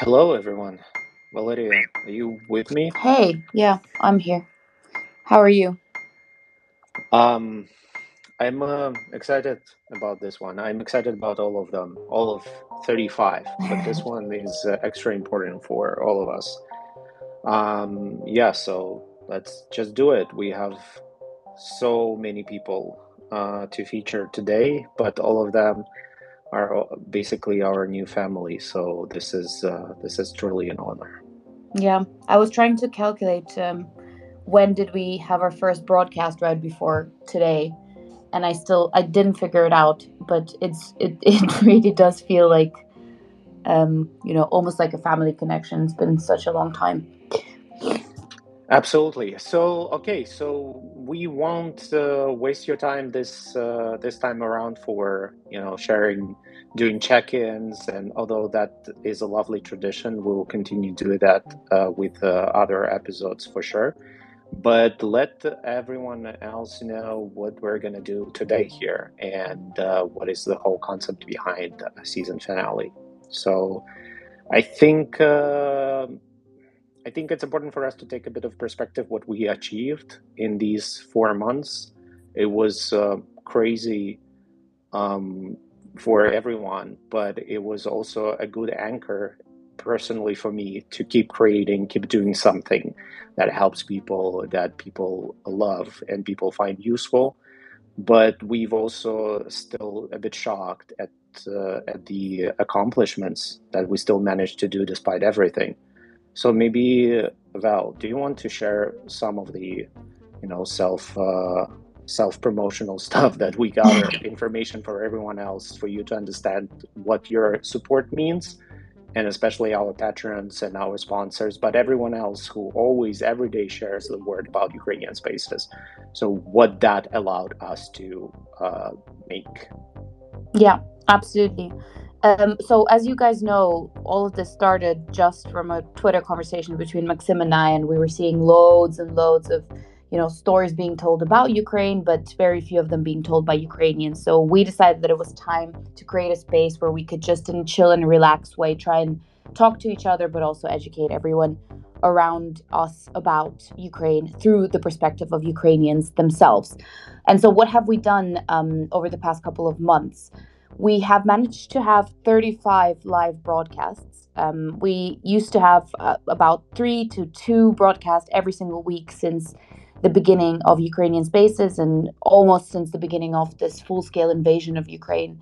Hello, everyone. Valeria, are you with me? Hey, yeah, I'm here. How are you? Um, I'm uh, excited about this one. I'm excited about all of them, all of 35, but this one is uh, extra important for all of us. Um, yeah, so let's just do it. We have so many people uh, to feature today, but all of them are basically our new family. So this is uh, this is truly an honor. Yeah, I was trying to calculate um, when did we have our first broadcast right before today, and I still I didn't figure it out. But it's it it really does feel like, um, you know, almost like a family connection. It's been such a long time. Absolutely. So, okay, so we won't uh, waste your time this uh, this time around for you know sharing, doing check-ins, and although that is a lovely tradition, we will continue to do that uh, with uh, other episodes for sure. But let everyone else know what we're gonna do today here and uh, what is the whole concept behind a season finale. So, I think. I think it's important for us to take a bit of perspective what we achieved in these four months. It was uh, crazy um, for everyone, but it was also a good anchor personally for me to keep creating, keep doing something that helps people, that people love and people find useful. But we've also still a bit shocked at uh, at the accomplishments that we still managed to do despite everything. So maybe Val, do you want to share some of the, you know, self uh, self promotional stuff that we gather information for everyone else for you to understand what your support means, and especially our patrons and our sponsors, but everyone else who always every day shares the word about Ukrainian spaces. So what that allowed us to uh, make. Yeah, absolutely. Um, so, as you guys know, all of this started just from a Twitter conversation between Maksym and I, and we were seeing loads and loads of, you know, stories being told about Ukraine, but very few of them being told by Ukrainians. So we decided that it was time to create a space where we could just, in a chill and relaxed way, try and talk to each other, but also educate everyone around us about Ukraine through the perspective of Ukrainians themselves. And so, what have we done um, over the past couple of months? We have managed to have 35 live broadcasts. Um, we used to have uh, about three to two broadcasts every single week since the beginning of Ukrainian spaces and almost since the beginning of this full scale invasion of Ukraine.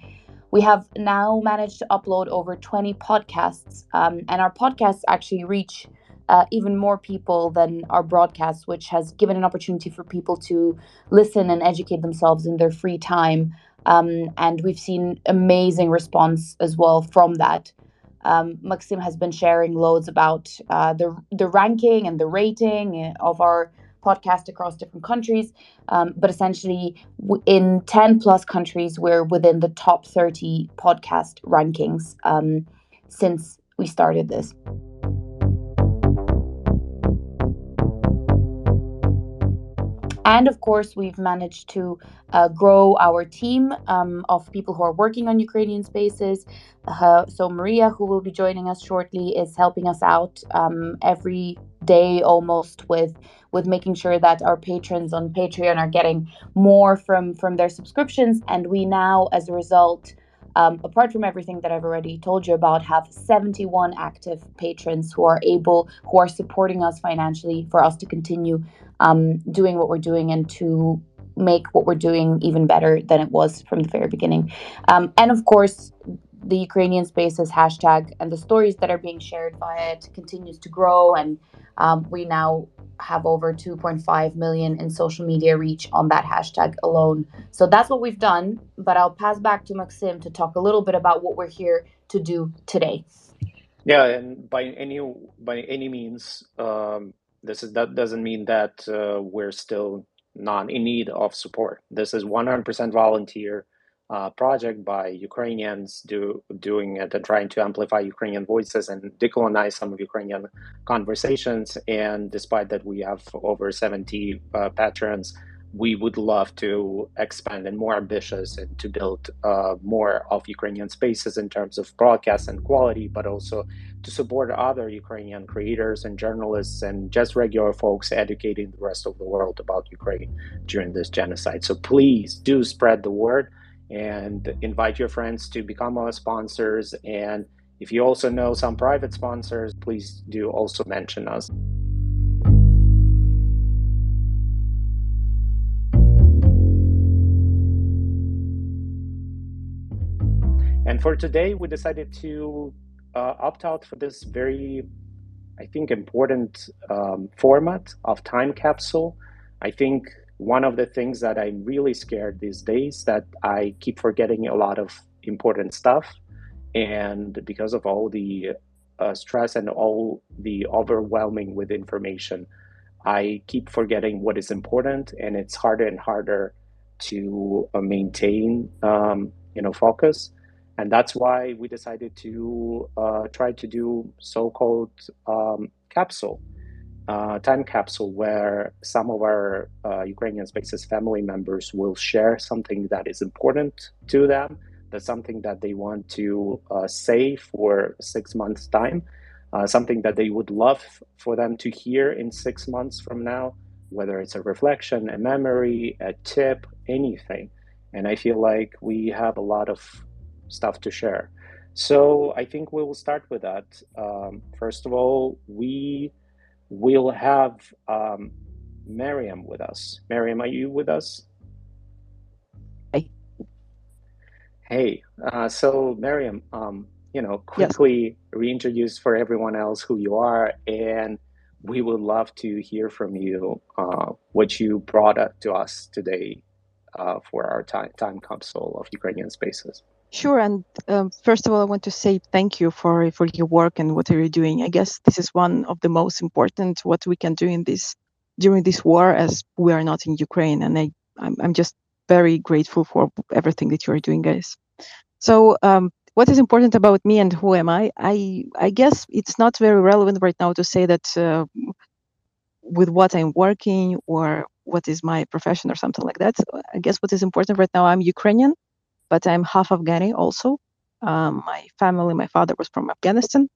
We have now managed to upload over 20 podcasts, um, and our podcasts actually reach uh, even more people than our broadcasts, which has given an opportunity for people to listen and educate themselves in their free time um, and we've seen amazing response as well from that. Um, Maksym has been sharing loads about uh, the the ranking and the rating of our podcast across different countries. Um, but essentially, in ten plus countries, we're within the top thirty podcast rankings um, since we started this. And of course, we've managed to uh, grow our team um, of people who are working on Ukrainian spaces. Uh, so, Maria, who will be joining us shortly, is helping us out um, every day almost with with making sure that our patrons on Patreon are getting more from from their subscriptions. And we now, as a result, um, apart from everything that I've already told you about, have 71 active patrons who are able, who are supporting us financially for us to continue um, doing what we're doing and to make what we're doing even better than it was from the very beginning. Um, and of course, the Ukrainian Spaces hashtag and the stories that are being shared by it continues to grow. And um, we now have over 2.5 million in social media reach on that hashtag alone. So that's what we've done. But I'll pass back to Maksym to talk a little bit about what we're here to do today. Yeah, and by any by any means, um, this is that doesn't mean that uh, we're still not in need of support. This is 100% volunteer uh, project by Ukrainians do, doing it and trying to amplify Ukrainian voices and decolonize some of Ukrainian conversations. And despite that, we have over 70 uh, patrons. we would love to expand and more ambitious and to build uh, more of Ukrainian spaces in terms of broadcast and quality, but also to support other Ukrainian creators and journalists and just regular folks educating the rest of the world about Ukraine during this genocide. So please do spread the word and invite your friends to become our sponsors. And if you also know some private sponsors, please do also mention us. And for today, we decided to uh, opt out for this very, I think, important um, format of time capsule. I think one of the things that I'm really scared these days that I keep forgetting a lot of important stuff, and because of all the uh, stress and all the overwhelming with information, I keep forgetting what is important, and it's harder and harder to uh, maintain, um, you know, focus. And that's why we decided to uh, try to do so-called um, capsule uh, time capsule where some of our uh, ukrainian spaces family members will share something that is important to them that's something that they want to uh, say for six months time uh, something that they would love for them to hear in six months from now whether it's a reflection a memory a tip anything and i feel like we have a lot of stuff to share. So I think we will start with that. Um, first of all, we will have um, Mariam with us. Mariam, are you with us? Hey. Hey. Uh, so Mariam, um, you know, quickly yes. reintroduce for everyone else who you are, and we would love to hear from you uh, what you brought up to us today uh, for our time, time capsule of Ukrainian spaces. Sure. And um, first of all, I want to say thank you for for your work and what you're doing. I guess this is one of the most important what we can do in this during this war, as we are not in Ukraine. And I I'm, I'm just very grateful for everything that you are doing, guys. So um, what is important about me and who am I? I I guess it's not very relevant right now to say that uh, with what I'm working or what is my profession or something like that. I guess what is important right now, I'm Ukrainian but I'm half Afghani also. Um, my family, my father was from Afghanistan,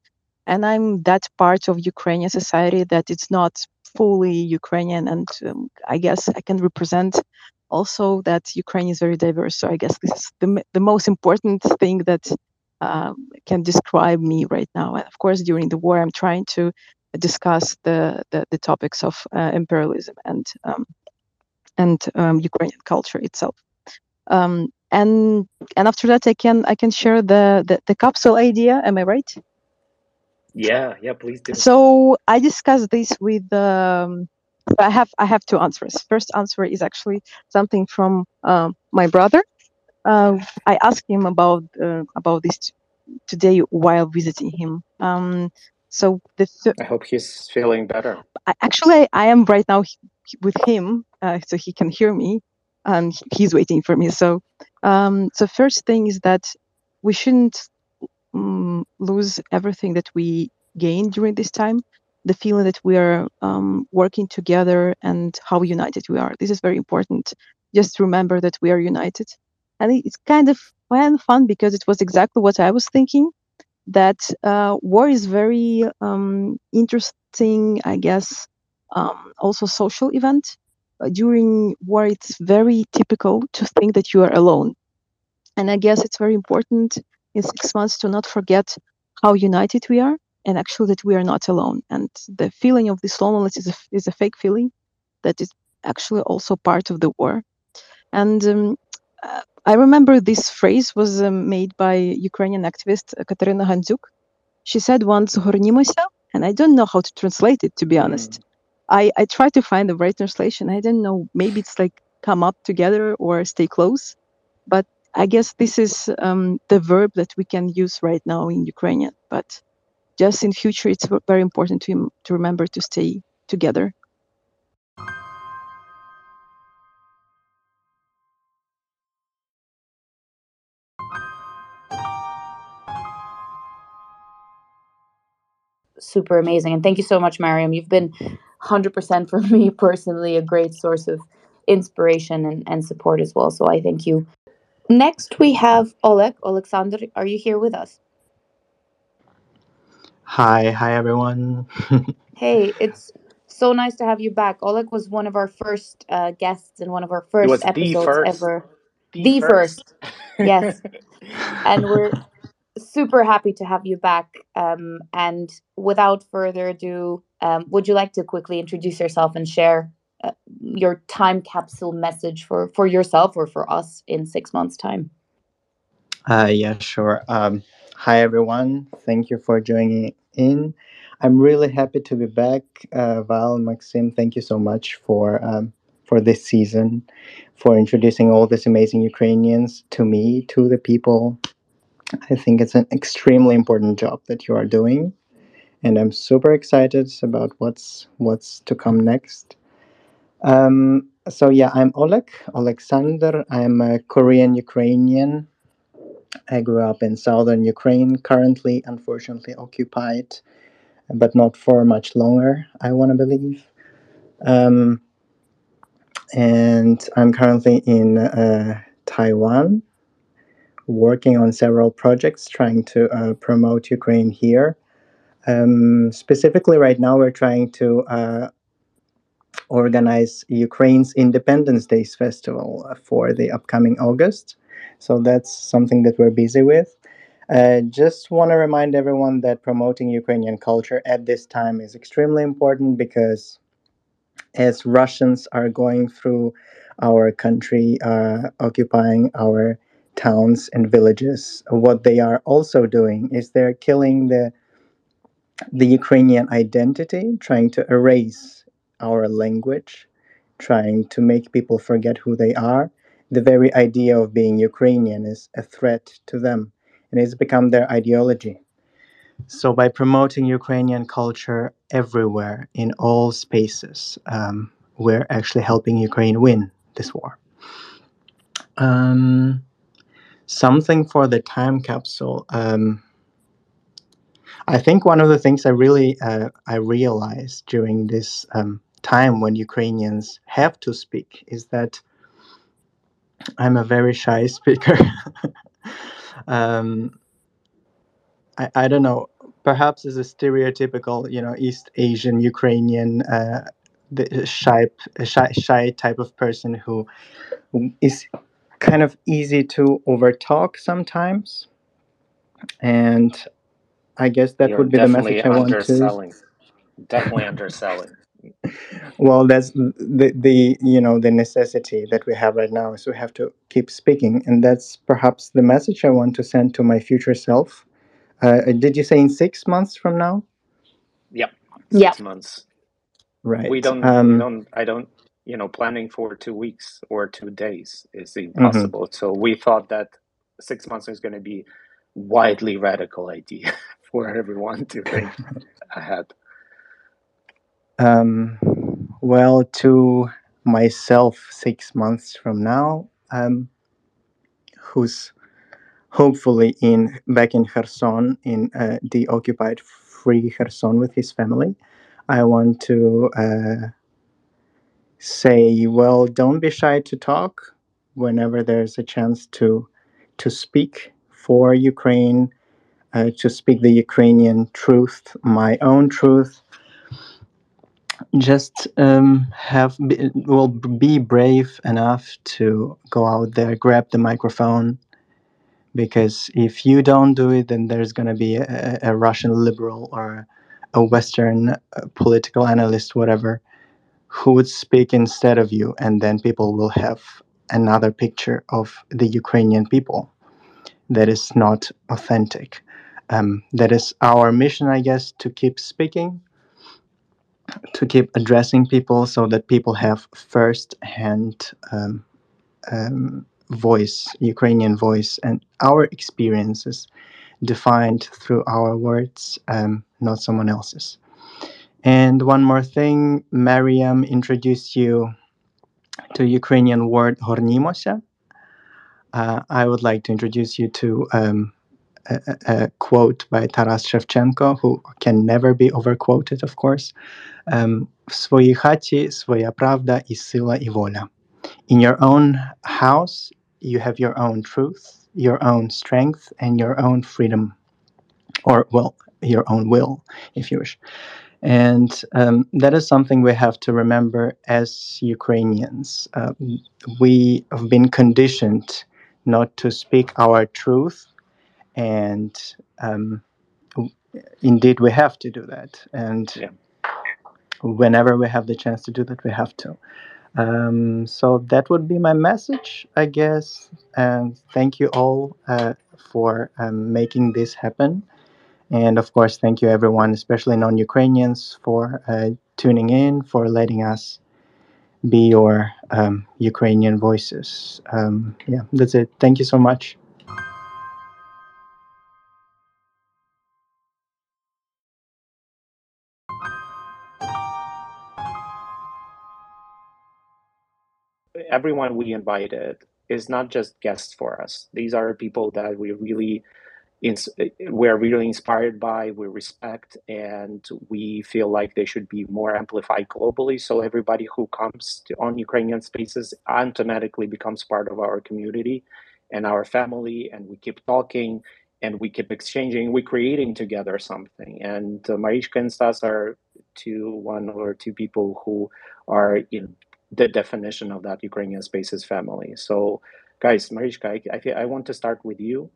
and I'm that part of Ukrainian society that it's not fully Ukrainian, and um, I guess I can represent also that Ukraine is very diverse. So I guess this is the the most important thing that um, can describe me right now. And of course, during the war, I'm trying to discuss the the, the topics of uh, imperialism and um, and um, Ukrainian culture itself. Um, and and after that i can i can share the the, the capsule idea. Am i right? Yeah yeah please do. So i discussed this with um i have i have two answers. First answer is actually something from um, my brother. Uh, i asked him about uh, about this today while visiting him. Um so the th- i hope he's feeling better. I, actually i am right now with him. Uh, so he can hear me and he's waiting for me. So um, the first thing is that we shouldn't um, lose everything that we gained during this time. The feeling that we are um, working together and how united we are. This is very important. Just remember that we are united. And it's kind of fun because it was exactly what I was thinking. That uh, war is very um, interesting, I guess, um, also social event during war, it's very typical to think that you are alone. And I guess it's very important in six months to not forget how united we are and actually that we are not alone. And the feeling of this loneliness is a, is a fake feeling that is actually also part of the war. And um, uh, I remember this phrase was um, made by Ukrainian activist Katerina Handziuk. She said once, and I don't know how to translate it, to be honest. Mm. I I try to find the right translation. I don't know. Maybe it's like come up together or stay close, but I guess this is um, the verb that we can use right now in Ukrainian. But just in future, it's very important to to remember to stay together. Super amazing, and thank you so much, Mariam. You've been 100% for me personally a great source of inspiration and, and support as well. So I thank you. Next, we have Oleg. Alexander, are you here with us? Hi, hi everyone. hey, it's so nice to have you back. Oleg was one of our first uh, guests in one of our first episodes first. ever. The, The first. first. Yes. and we're super happy to have you back. Um, and without further ado, um, would you like to quickly introduce yourself and share uh, your time capsule message for for yourself or for us in six months' time? Uh, yeah, sure. Um, hi everyone. Thank you for joining in. I'm really happy to be back. Uh, Val, Maksym, thank you so much for um, for this season, for introducing all these amazing Ukrainians to me, to the people. I think it's an extremely important job that you are doing, and I'm super excited about what's what's to come next. Um, so yeah, I'm Oleg Alexander. I'm a Korean Ukrainian. I grew up in southern Ukraine, currently unfortunately occupied, but not for much longer. I want to believe. Um, and I'm currently in uh, Taiwan, working on several projects trying to uh, promote Ukraine here. Um, specifically, right now, we're trying to uh, organize Ukraine's Independence Days Festival for the upcoming August. So that's something that we're busy with. Uh, just want to remind everyone that promoting Ukrainian culture at this time is extremely important because as Russians are going through our country, uh, occupying our towns and villages, what they are also doing is they're killing the the Ukrainian identity, trying to erase our language, trying to make people forget who they are. The very idea of being Ukrainian is a threat to them, and it's become their ideology. So, by promoting Ukrainian culture everywhere in all spaces, um, we're actually helping Ukraine win this war. Um, something for the time capsule. Um, I think one of the things I really uh, I realized during this um, time when Ukrainians have to speak is that I'm a very shy speaker. um, I, I don't know. Perhaps as a stereotypical, you know, East Asian Ukrainian, uh, the shy, shy, shy type of person who is kind of easy to overtalk sometimes, and I guess that You're would be the message I want to. underselling. Definitely underselling. Well, that's the the you know the necessity that we have right now is we have to keep speaking, and that's perhaps the message I want to send to my future self. Uh, did you say in six months from now? Yep. Yeah. Six months. Right. We don't. we Um, don't. I don't. You know, planning for two weeks or two days is Mm-hmm. impossible. So we thought that six months is going to be widely radical idea for everyone to think ahead. Um, well, to myself six months from now, um, who's hopefully in back in Kherson, in uh, the occupied free Kherson with his family, I want to uh, say, well, don't be shy to talk whenever there's a chance to to speak for Ukraine, uh, to speak the Ukrainian truth, my own truth, just um, have be, well be brave enough to go out there grab the microphone because if you don't do it then there's going to be a, a russian liberal or a western uh, political analyst whatever who would speak instead of you and then people will have another picture of the ukrainian people that is not authentic um, that is our mission i guess to keep speaking to keep addressing people so that people have first hand um, um, voice, Ukrainian voice, and our experiences defined through our words, um, not someone else's. And one more thing, Mariam introduced you to Ukrainian word hornimoся. Uh, I would like to introduce you to um, a, a- a quote by Taras Shevchenko, who can never be overquoted, of course. Ем, в своїй хаті своя правда і сила і воля. in your own house, you have your own truth, your own strength, and your own freedom, or well, your own will, if you wish. And um, that is something we have to remember as Ukrainians. Uh, we have been conditioned not to speak our truth, and um, indeed, we have to do that. And Yeah. whenever we have the chance to do that, we have to. Um, so that would be my message, I guess. And thank you all uh, for um, making this happen. And of course, thank you everyone, especially non Ukrainians, for uh, tuning in, for letting us be your um, Ukrainian voices. Um, yeah, that's it. Thank you so much. Everyone we invited is not just guests for us. These are people that we really ins- we're really inspired by, we respect, and we feel like they should be more amplified globally. So everybody who comes to, on Ukrainian spaces automatically becomes part of our community and our family, and we keep talking and we keep exchanging. We're creating together something. And uh, Marichka and Stas are two, one or two people who are in the definition of that Ukrainian spaces family. So, guys, Marichka, I, I, I want to start with you.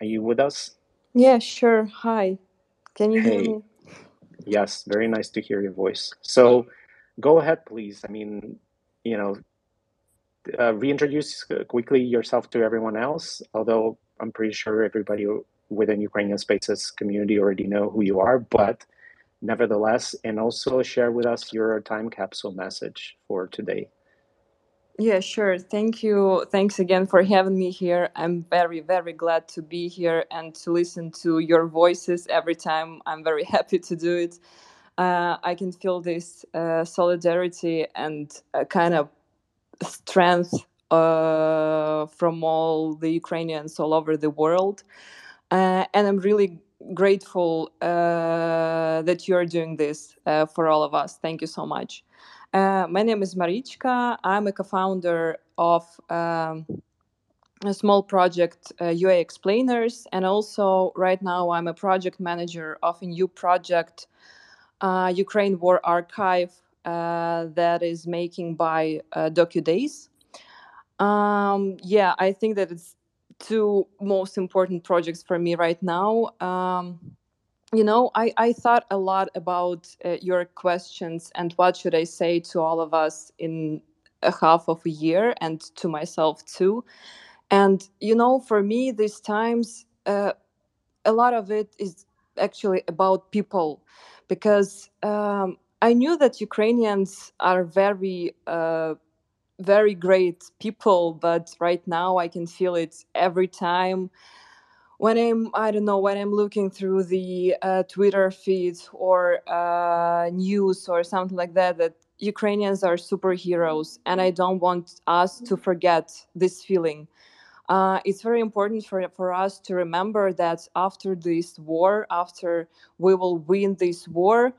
Are you with us? Yeah, sure. Hi. Can you hear me? Yes, very nice to hear your voice. So, go ahead, please. I mean, you know, uh, reintroduce quickly yourself to everyone else. Although I'm pretty sure everybody within Ukrainian Spaces community already know who you are, but nevertheless, and also share with us your time capsule message for today. Yeah, sure. Thank you. Thanks again for having me here. I'm very, very glad to be here and to listen to your voices every time. I'm very happy to do it. Uh, I can feel this uh, solidarity and kind of strength uh, from all the Ukrainians all over the world. Uh, and I'm really grateful uh, that you're doing this uh, for all of us. Thank you so much. Uh, my name is Marichka. I'm a co-founder of um, a small project, uh, UA Explainers, and also right now I'm a project manager of a new project, uh, Ukraine War Archive, uh, that is making by uh, DocuDays. Um, yeah, I think that it's two most important projects for me right now. Um, you know, I, I thought a lot about uh, your questions and what should I say to all of us in a half of a year and to myself too. And, you know, for me, these times, uh, a lot of it is actually about people because um, I knew that Ukrainians are very, uh, very great people, but right now I can feel it every time when I'm, I don't know, when I'm looking through the uh, Twitter feed or uh, news or something like that, that Ukrainians are superheroes, and I don't want us to forget this feeling. Uh, it's very important for, for us to remember that after this war, after we will win this war,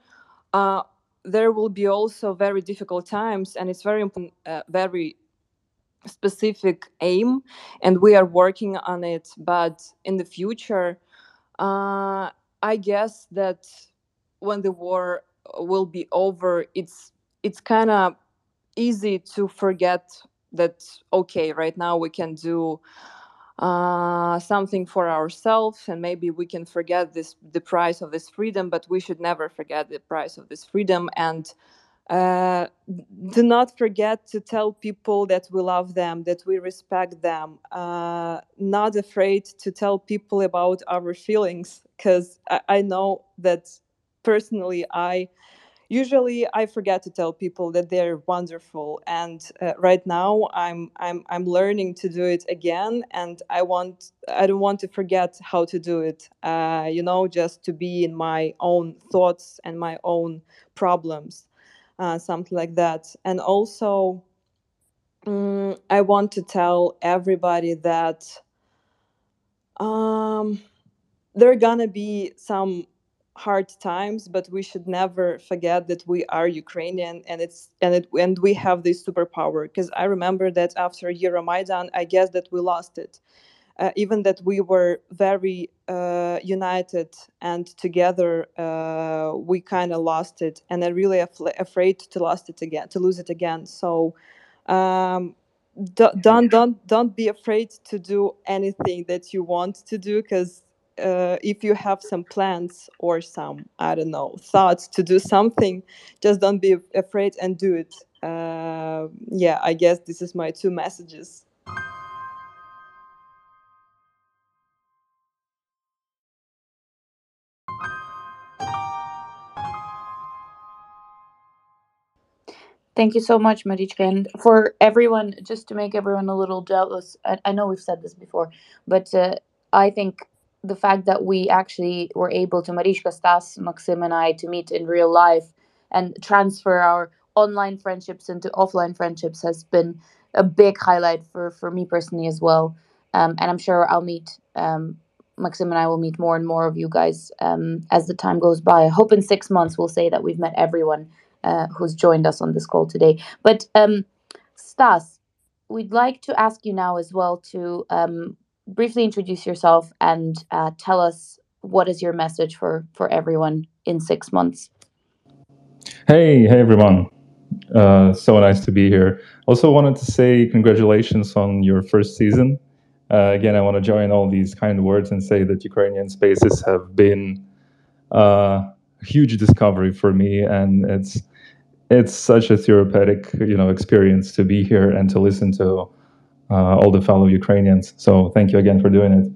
uh, there will be also very difficult times, and it's very important, uh, very specific aim and we are working on it. But in the future uh, i guess that when the war will be over it's it's kind of easy to forget that okay right now we can do uh, something for ourselves and maybe we can forget this the price of this freedom but we should never forget the price of this freedom and uh, do not forget to tell people that we love them, that we respect them. Uh, not afraid to tell people about our feelings, because I, I know that personally, I usually I forget to tell people that they're wonderful, and uh, right now I'm I'm I'm learning to do it again, and I want I don't want to forget how to do it. Uh, you know, just to be in my own thoughts and my own problems uh, something like that. And also, um, I want to tell everybody that um, there are gonna be some hard times but we should never forget that we are ukrainian and it's and it and we have this superpower. Because i remember that after euromaidan i guess that we lost it. Uh, even that we were very uh, united and together uh, we kind of lost it. And i'm really af- afraid to lose it again to lose it again. So um, don't don't don't be afraid to do anything that you want to do because uh, if you have some plans or some i don't know thoughts to do something just don't be afraid and do it uh, yeah i guess this is my two messages Thank you so much, Marichka. And for everyone, just to make everyone a little jealous, I, I know we've said this before, but uh, I think the fact that we actually were able to, Marichka, Stas, Maksym, and I, to meet in real life and transfer our online friendships into offline friendships has been a big highlight for, for me personally as well. Um, and I'm sure I'll meet, um, Maksym and I will meet more and more of you guys um, as the time goes by. I hope in six months we'll say that we've met everyone uh, who's joined us on this call today. But um, Stas, we'd like to ask you now as well to um, briefly introduce yourself and uh, tell us what is your message for for everyone in six months. Hey, hey everyone. Uh, so nice to be here. Also wanted to say congratulations on your first season. Uh, again, I want to join all these kind words and say that Ukrainian spaces have been uh, huge discovery for me, and it's it's such a therapeutic you know experience to be here and to listen to uh, all the fellow Ukrainians. So thank you again for doing it.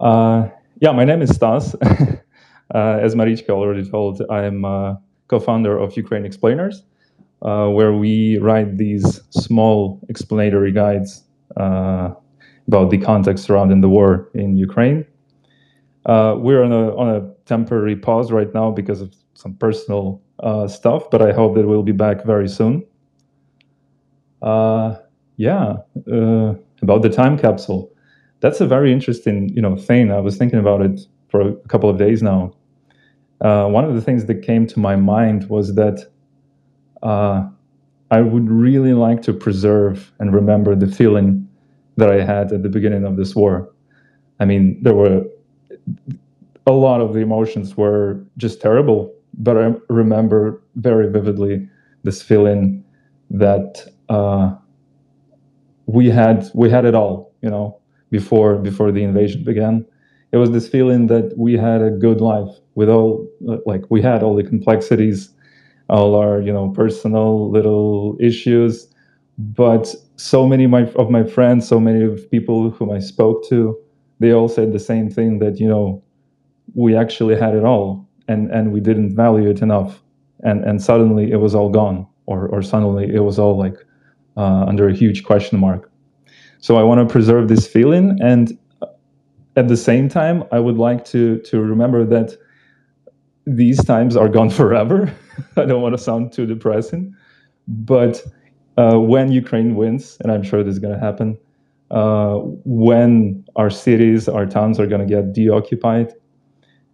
Uh, yeah, my name is Stas. Uh, as Marichka already told, I'm a co-founder of Ukraine Explainers, uh, where we write these small explanatory guides uh, about the context surrounding the war in Ukraine. Uh, we're on a on a temporary pause right now because of some personal uh, stuff, but I hope that we'll be back very soon. Uh, yeah, uh, about the time capsule. That's a very interesting, you know, thing. I was thinking about it for a couple of days now. Uh, one of the things that came to my mind was that uh, I would really like to preserve and remember the feeling that I had at the beginning of this war. I mean, there were a lot of the emotions were just terrible, but I remember very vividly this feeling that uh, we had we had it all, you know, before before the invasion began. It was this feeling that we had a good life with all like we had all the complexities, all our you know personal little issues, but so many of my, of my friends, so many of people whom I spoke to, they all said the same thing that you know we actually had it all and and we didn't value it enough and and suddenly it was all gone or or suddenly it was all like uh, under a huge question mark. So i want to preserve this feeling and at the same time i would like to to remember that these times are gone forever. I don't want to sound too depressing but uh, when ukraine wins and i'm sure this is going to happen uh, when our cities our towns are going to get deoccupied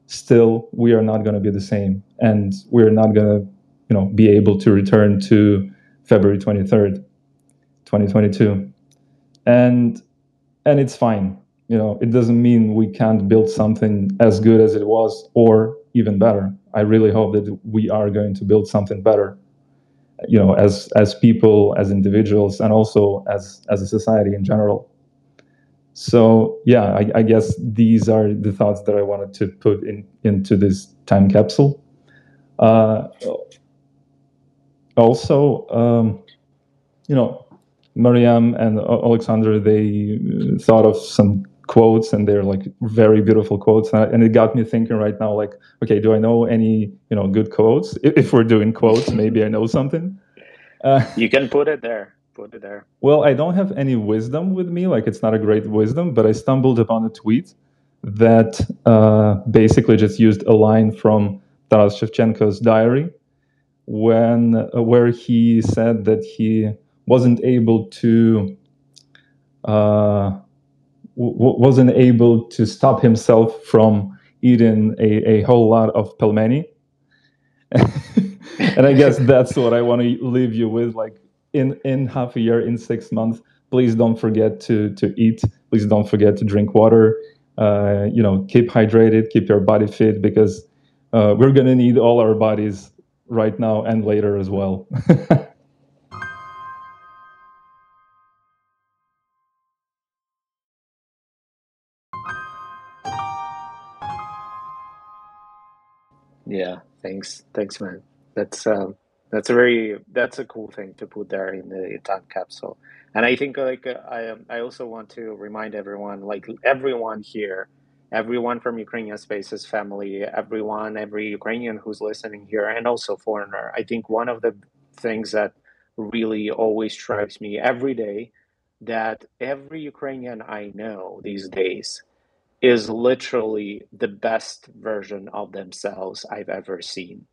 still we are not going to be the same and we're not going to you know be able to return to february 23rd 2022 and and it's fine. You know it doesn't mean we can't build something as good as it was or even better. I really hope that we are going to build something better you know as as people as individuals and also as as a society in general. So yeah, I, I, guess these are the thoughts that I wanted to put in into this time capsule. Uh, also, um, you know, Mariam and Alexander they thought of some quotes and they're like very beautiful quotes and it got me thinking right now like okay do i know any you know good quotes if we're doing quotes maybe i know something uh, you can put it there put it there? Well, I don't have any wisdom with me. Like it's not a great wisdom, but I stumbled upon a tweet that uh, basically just used a line from Taras Shevchenko's diary, when uh, where he said that he wasn't able to uh, w- wasn't able to stop himself from eating a, a whole lot of pelmeni. and I guess that's what I want to leave you with. Like in in half a year, in six months, please don't forget to to eat. Please don't forget to drink water. Uh, you know, keep hydrated, keep your body fit because uh, we're gonna need all our bodies right now and later as well. Yeah, thanks, thanks, man. That's um, that's a very that's a cool thing to put there in the time capsule. And I think like uh, I um, I also want to remind everyone, like everyone here, everyone from Ukrainian Spaces family, everyone, every Ukrainian who's listening here, and also foreigner. I think one of the things that really always strikes me every day that every Ukrainian I know these days is literally the best version of themselves I've ever seen.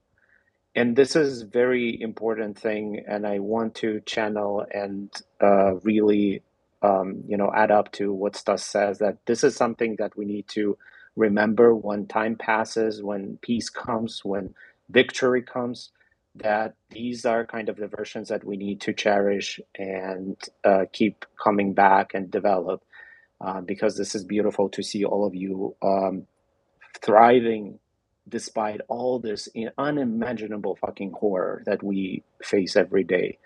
And this is very important thing, and I want to channel and uh, really, um, you know, add up to what Stas says that this is something that we need to remember when time passes, when peace comes, when victory comes. That these are kind of the versions that we need to cherish and uh, keep coming back and develop uh, because this is beautiful to see all of you um, thriving despite all this unimaginable fucking horror that we face every day.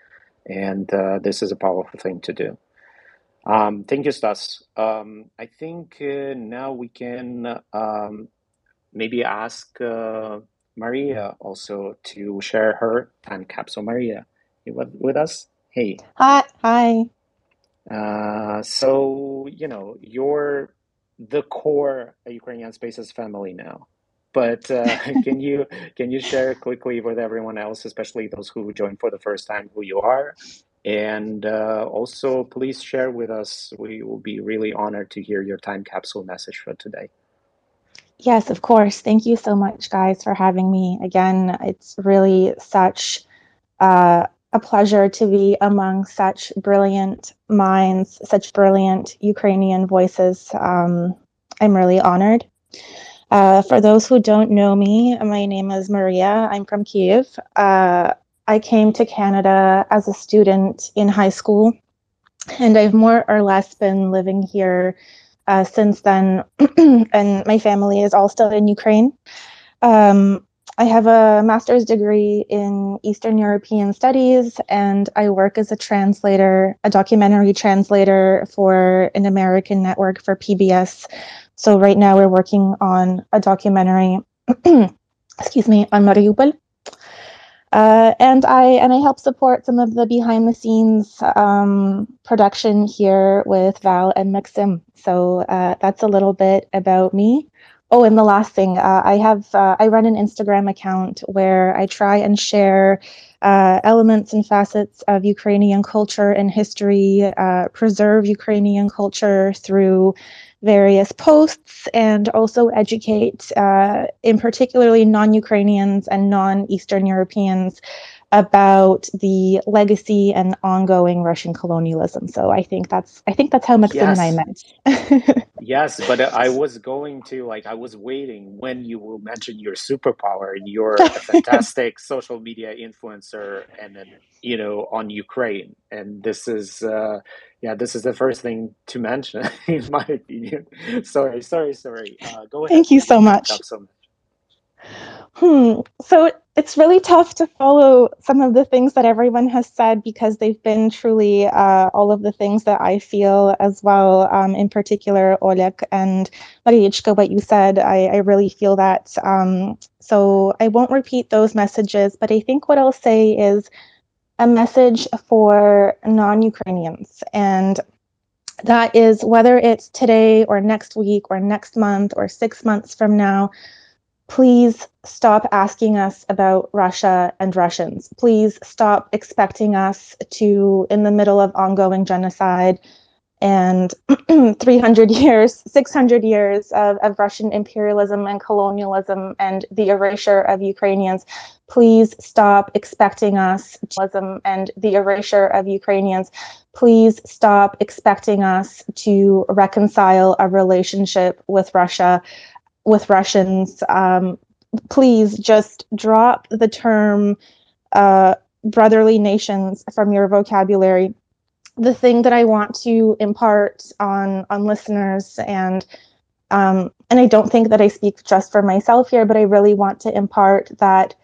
And uh, this is a powerful thing to do. Um, thank you, Stas. Um, I think uh, now we can um, maybe ask uh, Maria also to share her time capsule. Maria, you with us? Hey. Hi. Hi. Uh, so you know you're the core Ukrainian Spaces family now. But uh, can you can you share quickly with everyone else, especially those who joined for the first time, who you are, and uh, also please share with us. We will be really honored to hear your time capsule message for today. Yes, of course. Thank you so much, guys, for having me again. It's really such uh, a pleasure to be among such brilliant minds, such brilliant Ukrainian voices. Um, I'm really honored. Uh, for those who don't know me, my name is Maria. I'm from Kiev. Uh, I came to Canada as a student in high school, and I've more or less been living here uh, since then. and my family is all still in Ukraine. Um, I have a master's degree in Eastern European Studies, and I work as a translator, a documentary translator for an American network for PBS. So right now we're working on a documentary, excuse me, on Mariupol. Uh, and I and I help support some of the behind the scenes um, production here with Val and Maksym. So uh, that's a little bit about me. Oh, and the last thing, uh, I have uh, I run an Instagram account where I try and share uh, elements and facets of Ukrainian culture and history, uh, preserve Ukrainian culture through various posts, and also educate, uh, in particularly non-Ukrainians and non-Eastern Europeans about the legacy and ongoing Russian colonialism. So I think that's I think that's how Maksym yes. and I met. yes, but I was going to like I was waiting when you will mention your superpower and you're a fantastic social media influencer and then you know on Ukraine. And this is uh yeah, this is the first thing to mention in my opinion. sorry, sorry, sorry. Uh, go ahead. Thank you so much. Hmm. So it's really tough to follow some of the things that everyone has said because they've been truly uh, all of the things that I feel as well. Um, in particular, Oleg and Marichka, what you said, I, I really feel that. Um, so I won't repeat those messages, but I think what I'll say is a message for non Ukrainians. And that is whether it's today or next week or next month or six months from now please stop asking us about Russia and Russians. Please stop expecting us to, in the middle of ongoing genocide and 300 years, 600 years of, of Russian imperialism and colonialism and the erasure of Ukrainians, please stop expecting us to, and the erasure of Ukrainians. Please stop expecting us to reconcile a relationship with Russia with Russians, um, please just drop the term uh, brotherly nations from your vocabulary. The thing that I want to impart on on listeners and um, and I don't think that I speak just for myself here, but I really want to impart that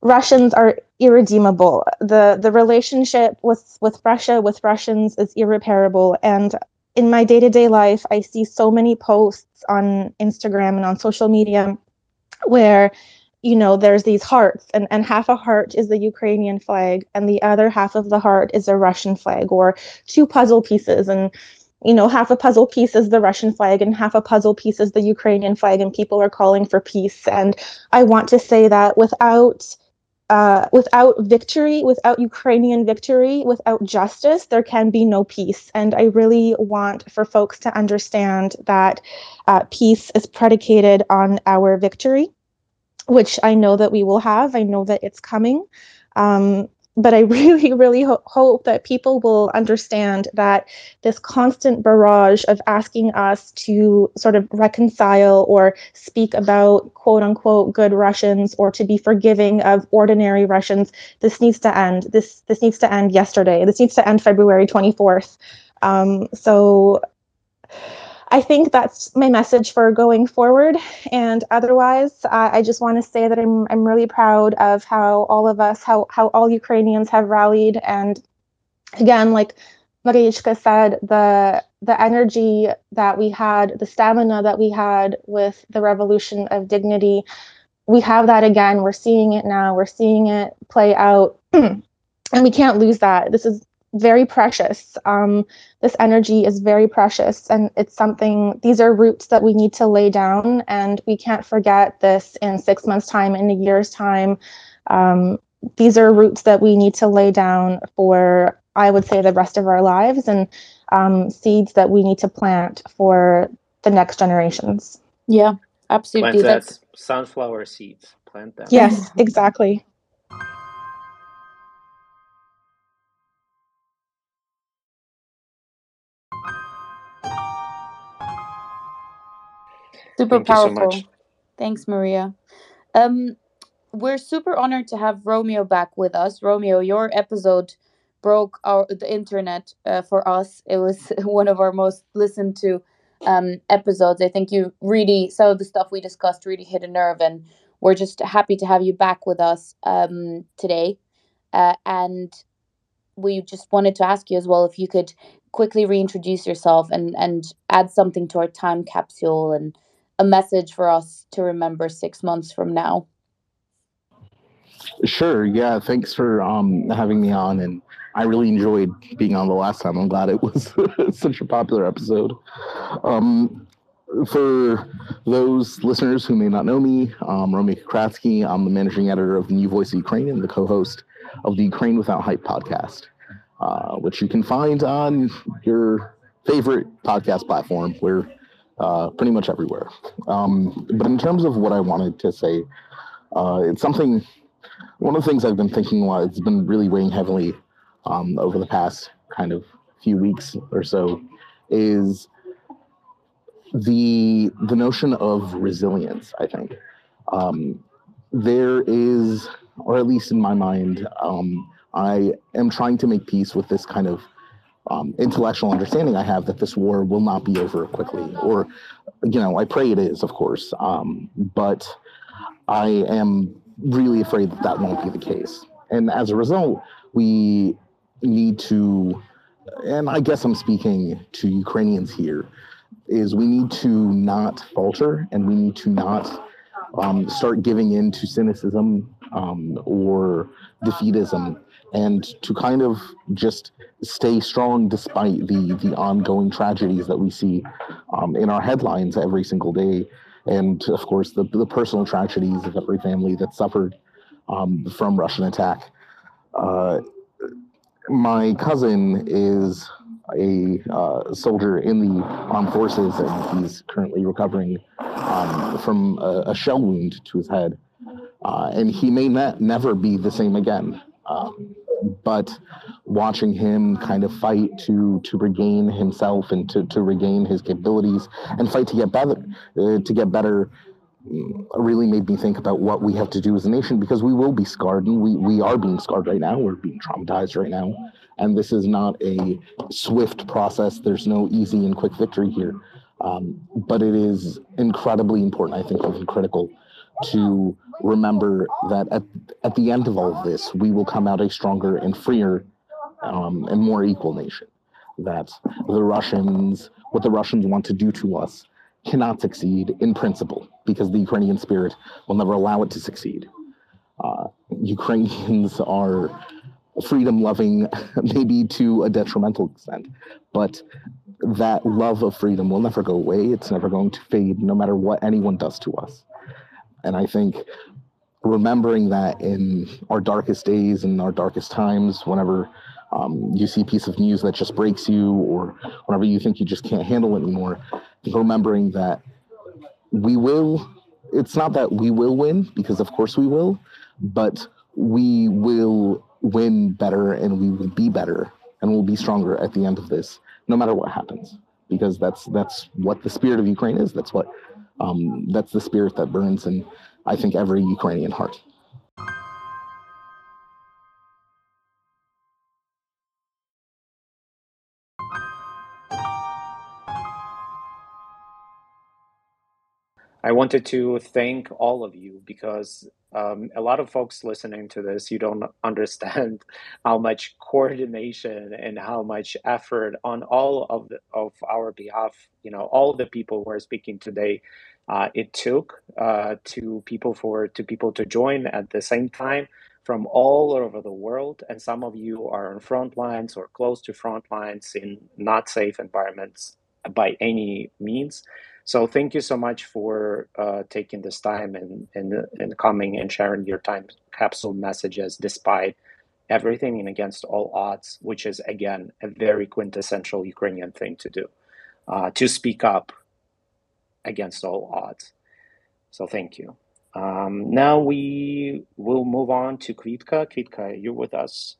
Russians are irredeemable. the The relationship with with Russia with Russians is irreparable, and in my day to day life, I see so many posts on Instagram and on social media where you know there's these hearts and, and half a heart is the ukrainian flag and the other half of the heart is a russian flag or two puzzle pieces and you know half a puzzle piece is the russian flag and half a puzzle piece is the ukrainian flag and people are calling for peace. And i want to say that without uh, without victory, without Ukrainian victory, without justice, there can be no peace. And I really want for folks to understand that uh, peace is predicated on our victory, which I know that we will have. I know that it's coming. Um, but I really, really ho- hope that people will understand that this constant barrage of asking us to sort of reconcile or speak about quote unquote good Russians or to be forgiving of ordinary Russians, this needs to end. This this needs to end yesterday. This needs to end February 24th. Um, so I think that's my message for going forward. And otherwise, uh, I just want to say that I'm I'm really proud of how all of us, how how all Ukrainians have rallied. And again, like Marichka said, the the energy that we had, the stamina that we had with the revolution of dignity, we have that again. We're seeing it now. We're seeing it play out. and we can't lose that. This is very precious. Um, this energy is very precious, and it's something, these are roots that we need to lay down, and we can't forget this in six months' time, in a year's time. Um, these are roots that we need to lay down for, I would say, the rest of our lives, and um, seeds that we need to plant for the next generations. Yeah, absolutely. Plant that sunflower seeds. Plant them. Yes, exactly. Super Thank so powerful. much. Thanks, Maria. Um, we're super honored to have Romeo back with us. Romeo, your episode broke our the internet uh, for us. It was one of our most listened to um, episodes. I think you really some of the stuff we discussed really hit a nerve, and we're just happy to have you back with us um, today. Uh, and we just wanted to ask you as well if you could quickly reintroduce yourself and and add something to our time capsule and a message for us to remember six months from now? Sure. Yeah. Thanks for um, having me on. And I really enjoyed being on the last time. I'm glad it was such a popular episode. Um, for those listeners who may not know me, I'm Romeo Kokriatski. I'm the managing editor of the New Voice of Ukraine and the co host of the Ukraine Without Hype podcast, uh, which you can find on your favorite podcast platform where uh, pretty much everywhere. Um, but in terms of what I wanted to say, uh, it's something. One of the things I've been thinking a lot. It's been really weighing heavily um, over the past kind of few weeks or so, is the the notion of resilience. I think um, there is, or at least in my mind, um, I am trying to make peace with this kind of um, intellectual understanding I have that this war will not be over quickly. Or, you know, I pray it is, of course, um, but I am really afraid that that won't be the case. And as a result, we need to, and I guess I'm speaking to Ukrainians here, is we need to not falter and we need to not um, start giving in to cynicism um, or defeatism and to kind of just stay strong despite the the ongoing tragedies that we see um, in our headlines every single day, and of course the the personal tragedies of every family that suffered um, from Russian attack. Uh, my cousin is a uh, soldier in the armed forces, and he's currently recovering um, from a, a, shell wound to his head. Uh, and he may ne- never be the same again. Um, but watching him kind of fight to to regain himself and to, to regain his capabilities and fight to get better uh, to get better mm, really made me think about what we have to do as a nation because we will be scarred and we, we are being scarred right now. We're being traumatized right now. And this is not a swift process. There's no easy and quick victory here. Um, but it is incredibly important i think and critical to remember that at, at the end of all of this, we will come out a stronger and freer um, and more equal nation. That the Russians, what the Russians want to do to us, cannot succeed in principle because the Ukrainian spirit will never allow it to succeed. Uh, Ukrainians are freedom loving, maybe to a detrimental extent, but that love of freedom will never go away. It's never going to fade, no matter what anyone does to us. And I think remembering that in our darkest days and our darkest times, whenever um, you see a piece of news that just breaks you, or whenever you think you just can't handle it anymore, remembering that we will, it's not that we will win, because of course we will, but we will win better and we will be better and we'll be stronger at the end of this, no matter what happens. Because that's that's what the spirit of Ukraine is. That's what um, that's the spirit that burns in, I think, every Ukrainian heart. I wanted to thank all of you because um, a lot of folks listening to this, you don't understand how much coordination and how much effort on all of the, of our behalf, you know, all the people who are speaking today, uh, it took uh, to people for to people to join at the same time from all over the world, and some of you are on front lines or close to front lines in not safe environments by any means. So thank you so much for uh, taking this time and, and and coming and sharing your time capsule messages despite everything and against all odds, which is again a very quintessential Ukrainian thing to do, uh, to speak up against all odds. So thank you. Um, now we will move on to Kvitka. Kvitka, you're with us.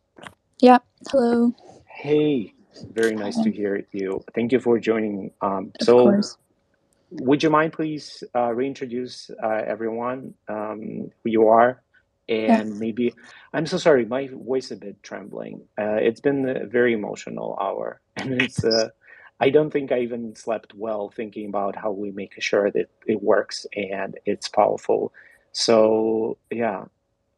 Yeah. Hello. Hey, very nice to hear you. Thank you for joining. Um, Of so course. Would you mind please uh, reintroduce uh, everyone um, who you are? And maybe i'm so sorry my voice is a bit trembling. Uh, it's been a very emotional hour and it's uh, i don't think i even slept well thinking about how we make sure that it works and it's powerful. So yeah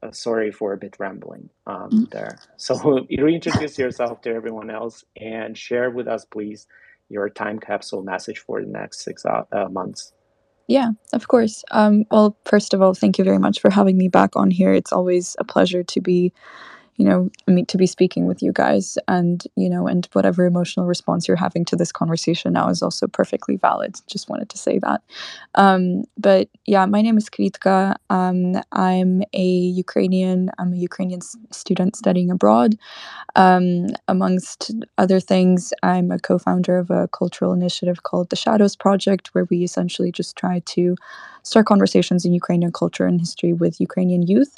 uh, sorry for a bit rambling um, Mm. there. So reintroduce yourself to everyone else and share with us please your time capsule message for the next six uh, uh, months. Yeah, of course. Um, well, first of all, thank you very much for having me back on here. It's always a pleasure to be, you know, mean, to be speaking with you guys, and you know, and whatever emotional response you're having to this conversation now is also perfectly valid. Just wanted to say that. Um, but yeah, my name is Kvitka. Um, I'm a Ukrainian. I'm a Ukrainian s- student studying abroad. Um, amongst other things, I'm a co founder of a cultural initiative called the Shadows Project, where we essentially just try to start conversations in Ukrainian culture and history with Ukrainian youth.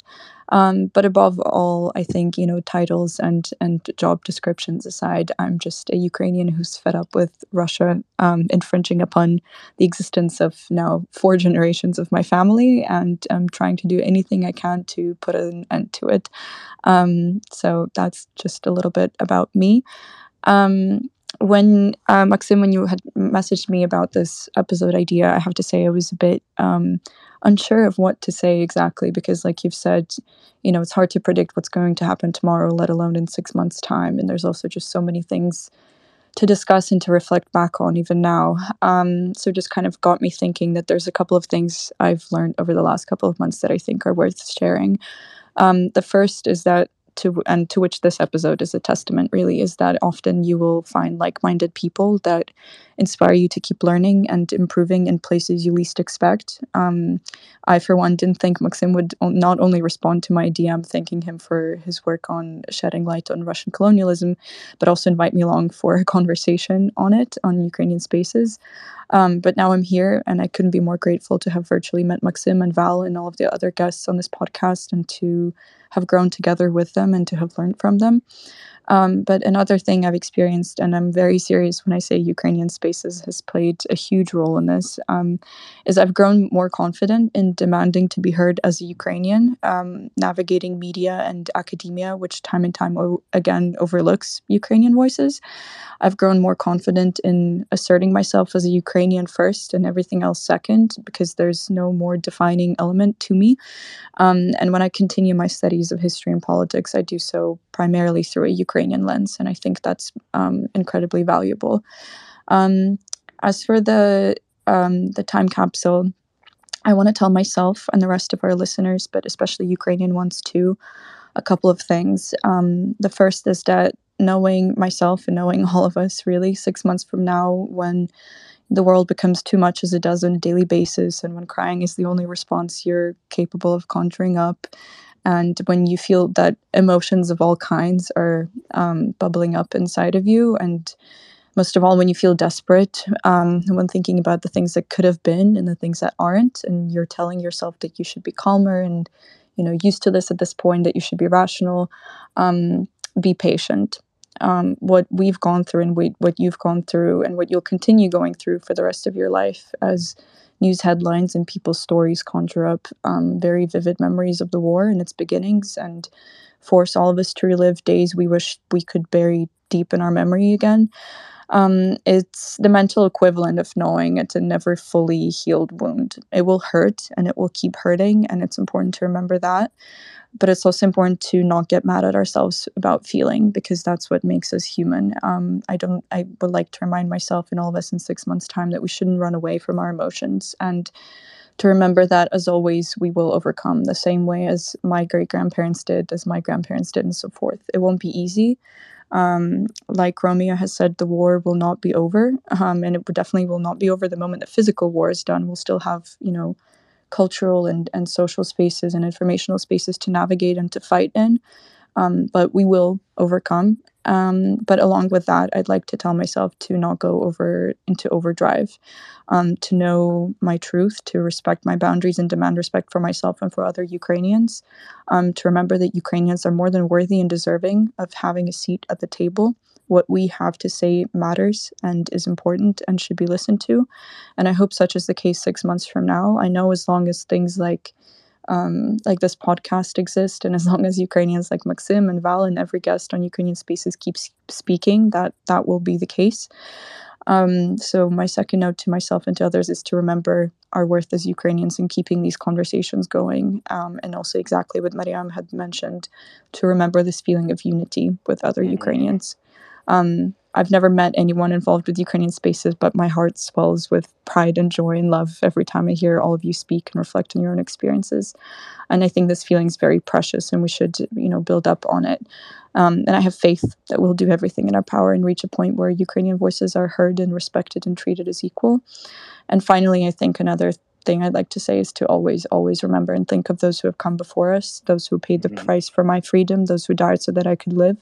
Um, but above all, I think, you know, titles and, and job descriptions aside, I'm just a Ukrainian who's fed up with Russia um, infringing upon the existence of now four generations of my family, and I'm trying to do anything I can to put an end to it. Um, so that's just a little bit about me. Um, when uh, Maksym, when you had messaged me about this episode idea, I have to say I was a bit um, unsure of what to say exactly because, like you've said, you know, it's hard to predict what's going to happen tomorrow, let alone in six months' time. And there's also just so many things to discuss and to reflect back on even now. Um, so just kind of got me thinking that there's a couple of things I've learned over the last couple of months that I think are worth sharing. Um, the first is that to and to which this episode is a testament really is that often you will find like-minded people that inspire you to keep learning and improving in places you least expect. Um, I, for one, didn't think Maksym would o- not only respond to my DM thanking him for his work on shedding light on Russian colonialism, but also invite me along for a conversation on it on Ukrainian spaces. Um, but now I'm here, and I couldn't be more grateful to have virtually met Maksym and Val and all of the other guests on this podcast and to have grown together with them. Them and to have learned from them. Um, but another thing I've experienced, and I'm very serious when I say Ukrainian Spaces has played a huge role in this, um, is I've grown more confident in demanding to be heard as a Ukrainian, um, navigating media and academia, which time and time o- again overlooks Ukrainian voices. I've grown more confident in asserting myself as a Ukrainian first and everything else second, because there's no more defining element to me. Um, and when I continue my studies of history and politics, I do so primarily through a Ukrainian lens, and I think that's um, incredibly valuable. Um, as for the um, the time capsule, I want to tell myself and the rest of our listeners, but especially Ukrainian ones too, a couple of things. Um, the first is that knowing myself and knowing all of us really six months from now, when the world becomes too much as it does on a daily basis, and when crying is the only response you're capable of conjuring up, and when you feel that emotions of all kinds are um, bubbling up inside of you, and most of all, when you feel desperate, um, when thinking about the things that could have been and the things that aren't, and you're telling yourself that you should be calmer and you know used to this at this point, that you should be rational, um, be patient. Um, what we've gone through and we, what you've gone through and what you'll continue going through for the rest of your life as news headlines and people's stories conjure up um, very vivid memories of the war and its beginnings and force all of us to relive days we wish we could bury deep in our memory again. Um, it's the mental equivalent of knowing it's a never fully healed wound. It will hurt and it will keep hurting, and it's important to remember that but it's also important to not get mad at ourselves about feeling because that's what makes us human. Um, I don't. I would like to remind myself and all of us in six months' time that we shouldn't run away from our emotions and to remember that as always we will overcome the same way as my great grandparents did, as my grandparents did, and so forth. It won't be easy. Um, like Romeo has said, the war will not be over, um, and it definitely will not be over the moment the physical war is done. We'll still have, you know, cultural and, and social spaces and informational spaces to navigate and to fight in. Um, but we will overcome. Um, but along with that, I'd like to tell myself to not go over into overdrive, um, to know my truth, to respect my boundaries and demand respect for myself and for other Ukrainians, um, to remember that Ukrainians are more than worthy and deserving of having a seat at the table what we have to say matters and is important and should be listened to. And I hope such is the case six months from now. I know as long as things like um, like this podcast exist, and as long as Ukrainians like Maksym and Val and every guest on Ukrainian Spaces keeps speaking, that that will be the case. Um, so my second note to myself and to others is to remember our worth as Ukrainians in keeping these conversations going, um, and also exactly what Mariam had mentioned, to remember this feeling of unity with other mm-hmm. Ukrainians. Um, I've never met anyone involved with Ukrainian spaces, but my heart swells with pride and joy and love every time I hear all of you speak and reflect on your own experiences. And I think this feeling is very precious, and we should, you know, build up on it. Um, and I have faith that we'll do everything in our power and reach a point where Ukrainian voices are heard and respected and treated as equal. And finally, I think another thing I'd like to say is to always, always remember and think of those who have come before us, those who paid the mm-hmm. price for my freedom, those who died so that I could live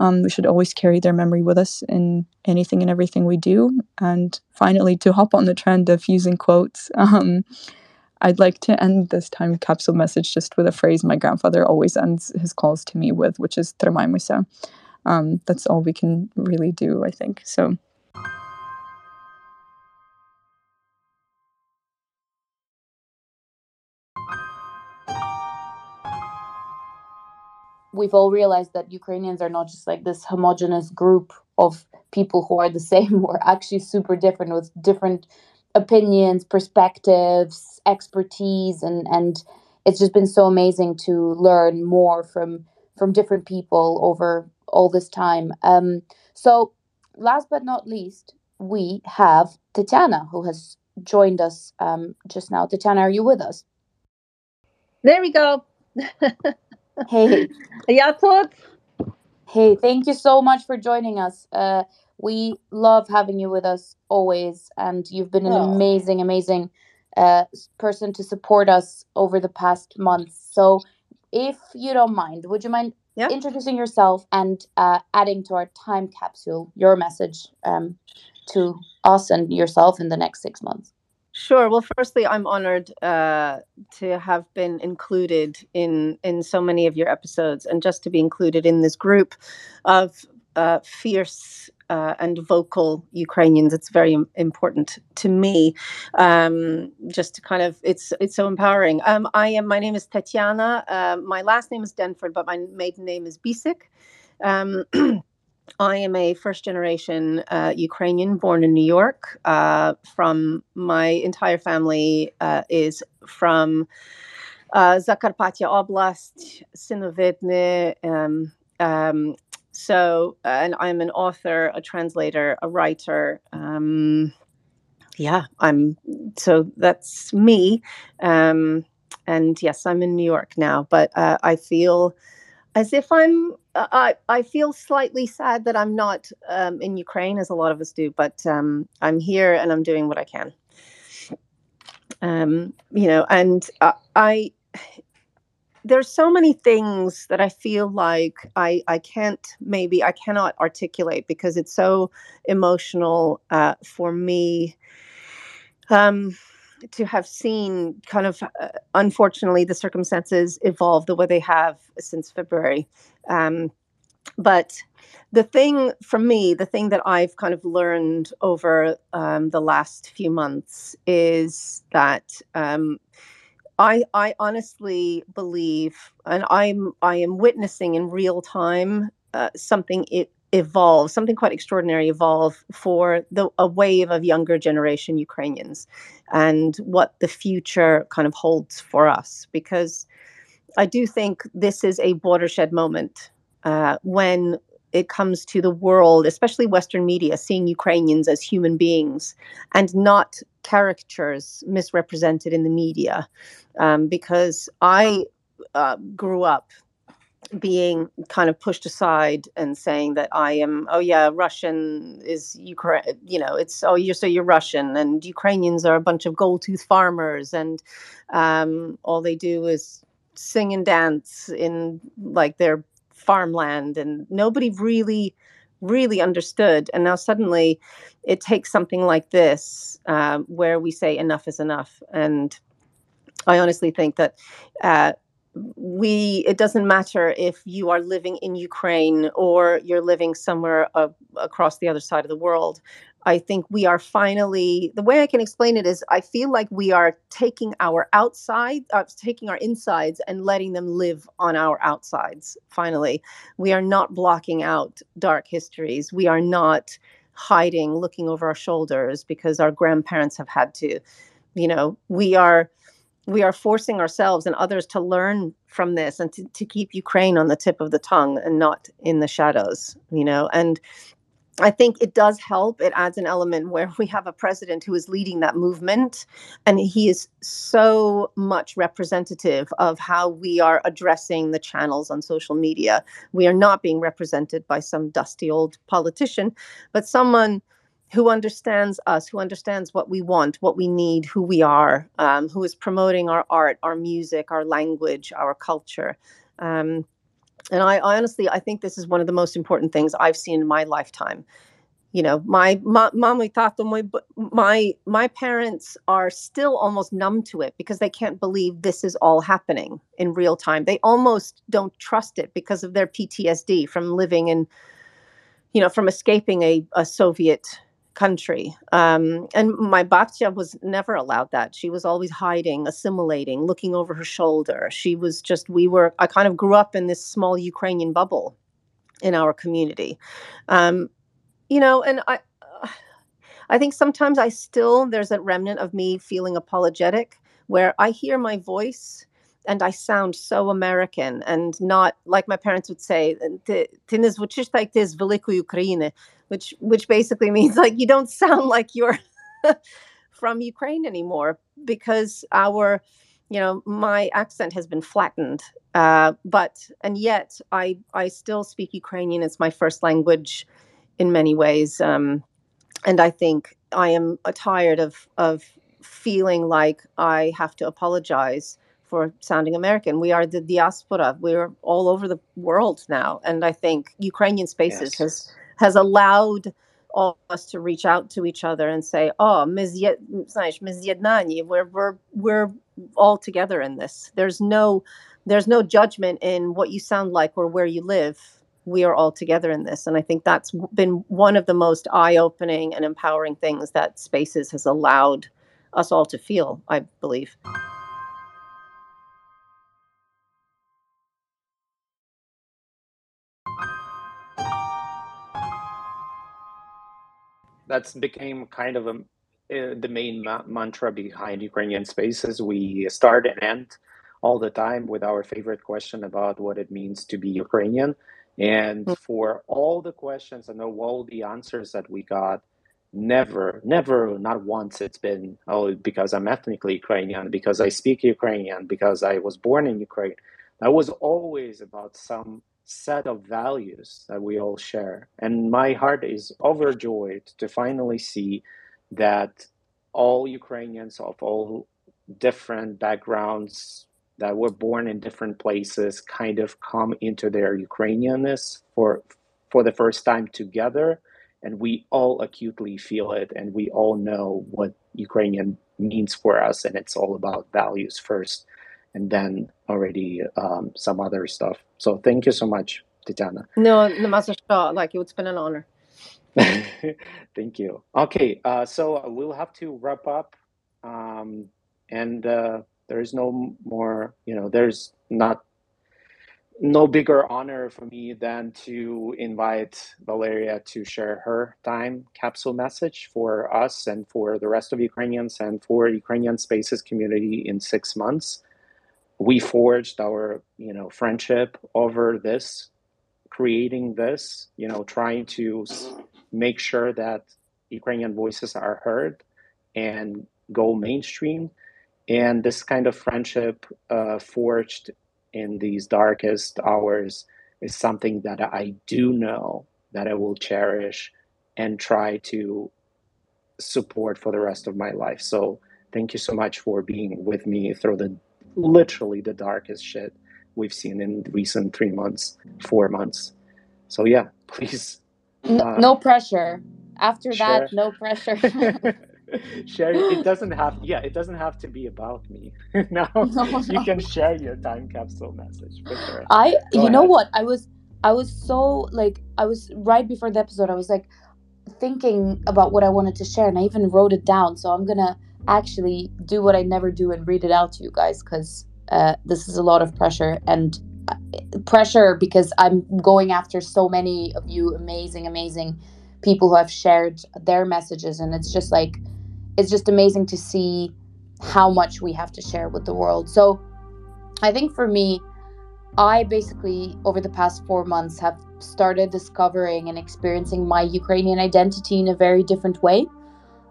um, we should always carry their memory with us in anything and everything we do. And finally, to hop on the trend of using quotes, um, I'd like to end this time capsule message just with a phrase my grandfather always ends his calls to me with, which is Trimаймося. Um, that's all we can really do, I think. So we've all realized that Ukrainians are not just like this homogenous group of people who are the same. We're actually super different with different opinions, perspectives, expertise, and and it's just been so amazing to learn more from from different people over all this time. Um, so, last but not least, we have Tatiana who has joined us um, just now. Tatiana, are you with us? There we go. Hey. yeah, thoughts? Hey, thank you so much for joining us. Uh, we love having you with us always, and you've been an oh. amazing, amazing uh, person to support us over the past months. So, if you don't mind, would you mind yeah. introducing yourself and uh, adding to our time capsule your message um, to us and yourself in the next six months? Sure. Well, firstly, I'm honored uh, to have been included in in so many of your episodes, and just to be included in this group of uh, fierce uh, and vocal Ukrainians. It's very important to me. Um, just to kind of, it's it's so empowering. Um, I am. My name is Tatiana. Um, my last name is Denford, but my maiden name is Bisyk. Um, I am a first generation uh, Ukrainian born in New York. Uh, from my entire family uh, is from uh, Zakarpattia Oblast, Sinovidne. Um, um, so, and I'm an author, a translator, a writer. Um, yeah, I'm. So that's me. Um, and yes, I'm in New York now, but uh, I feel as if I'm. I I feel slightly sad that I'm not um, in Ukraine, as a lot of us do. But um, I'm here and I'm doing what I can. Um, you know, and uh, I. There's so many things that I feel like I I can't maybe I cannot articulate because it's so emotional uh, for me. Um, to have seen kind of uh, unfortunately the circumstances evolve the way they have since February. Um, but the thing for me, the thing that I've kind of learned over um, the last few months is that um, I, I honestly believe, and I'm I am witnessing in real time uh, something it evolve, something quite extraordinary evolve for the a wave of younger generation Ukrainians and what the future kind of holds for us. Because I do think this is a watershed moment uh, when it comes to the world, especially Western media, seeing Ukrainians as human beings and not caricatures misrepresented in the media. Um, because I uh, grew up being kind of pushed aside and saying that I am, oh yeah, Russian is Ukraine, you know, it's oh you're so you're Russian and Ukrainians are a bunch of gold tooth farmers and um, all they do is sing and dance in like their farmland and nobody really really understood and now suddenly it takes something like this uh, where we say enough is enough and I honestly think that uh, we it doesn't matter if you are living in Ukraine or you're living somewhere uh, across the other side of the world. I think we are finally the way I can explain it is I feel like we are taking our outside, uh, taking our insides and letting them live on our outsides. Finally, we are not blocking out dark histories. We are not hiding, looking over our shoulders because our grandparents have had to. You know, we are we are forcing ourselves and others to learn from this and to, to keep Ukraine on the tip of the tongue and not in the shadows, you know. And I think it does help. It adds an element where we have a president who is leading that movement, and he is so much representative of how we are addressing the channels on social media. We are not being represented by some dusty old politician, but someone who understands us, who understands what we want, what we need, who we are, um, who is promoting our art, our music, our language, our culture. Um, and I, honestly, I think this is one of the most important things I've seen in my lifetime. You know, my mom, my my my my parents are still almost numb to it because they can't believe this is all happening in real time. They almost don't trust it because of their PTSD from living in, you know, from escaping a, a Soviet country. Um, and my babtsia was never allowed that. She was always hiding, assimilating, looking over her shoulder. She was just, we were, I kind of grew up in this small Ukrainian bubble in our community. Um, you know, and I, uh, I think sometimes I still, there's that remnant of me feeling apologetic where I hear my voice and I sound so American and not like my parents would say which which basically means like you don't sound like you're from Ukraine anymore because our you know my accent has been flattened uh, but and yet I I still speak Ukrainian it's my first language in many ways um, and I think I am tired of of feeling like I have to apologize for sounding American. We are the diaspora. We're all over the world now, and I think Ukrainian Spaces yes. has has allowed all of us to reach out to each other and say, "Oh, we're we're we're all together in this. There's no there's no judgment in what you sound like or where you live. We are all together in this." And I think that's been one of the most eye-opening and empowering things that Spaces has allowed us all to feel, I believe. That's became kind of a, uh, the main ma- mantra behind Ukrainian Spaces. We start and end all the time with our favorite question about what it means to be Ukrainian. And mm. for all the questions and all the answers that we got, never, never, not once it's been, oh, because I'm ethnically Ukrainian, because I speak Ukrainian, because I was born in Ukraine. That was always about some set of values that we all share. And my heart is overjoyed to finally see that all Ukrainians of all different backgrounds that were born in different places kind of come into their Ukrainianness for for the first time together and we all acutely feel it and we all know what Ukrainian means for us and it's all about values first and then already um, some other stuff. So thank you so much, Tatiana. No, no Master Shaw, Like it's been an honor. thank you. Okay, uh, so we'll have to wrap up, um, and uh, there is no more. You know, there's not no bigger honor for me than to invite Valeria to share her time capsule message for us and for the rest of Ukrainians and for Ukrainian Spaces community in six months we forged our you know friendship over this creating this you know trying to make sure that ukrainian voices are heard and go mainstream. And this kind of friendship uh, forged in these darkest hours is something that i do know that i will cherish and try to support for the rest of my life. So thank you so much for being with me through the literally the darkest shit we've seen in recent three months, four months. So yeah, please. No, uh, no pressure. After share. that, no pressure. share it doesn't have yeah it doesn't have to be about me now no, no. you can share your time capsule message for sure i Go you ahead. know what i was i was so like i was right before the episode i was like thinking about what i wanted to share and i even wrote it down so i'm gonna actually do what I never do and read it out to you guys because uh, this is a lot of pressure and uh, pressure because I'm going after so many of you amazing, amazing people who have shared their messages. And it's just like, it's just amazing to see how much we have to share with the world. So I think for me, I basically, over the past four months, have started discovering and experiencing my Ukrainian identity in a very different way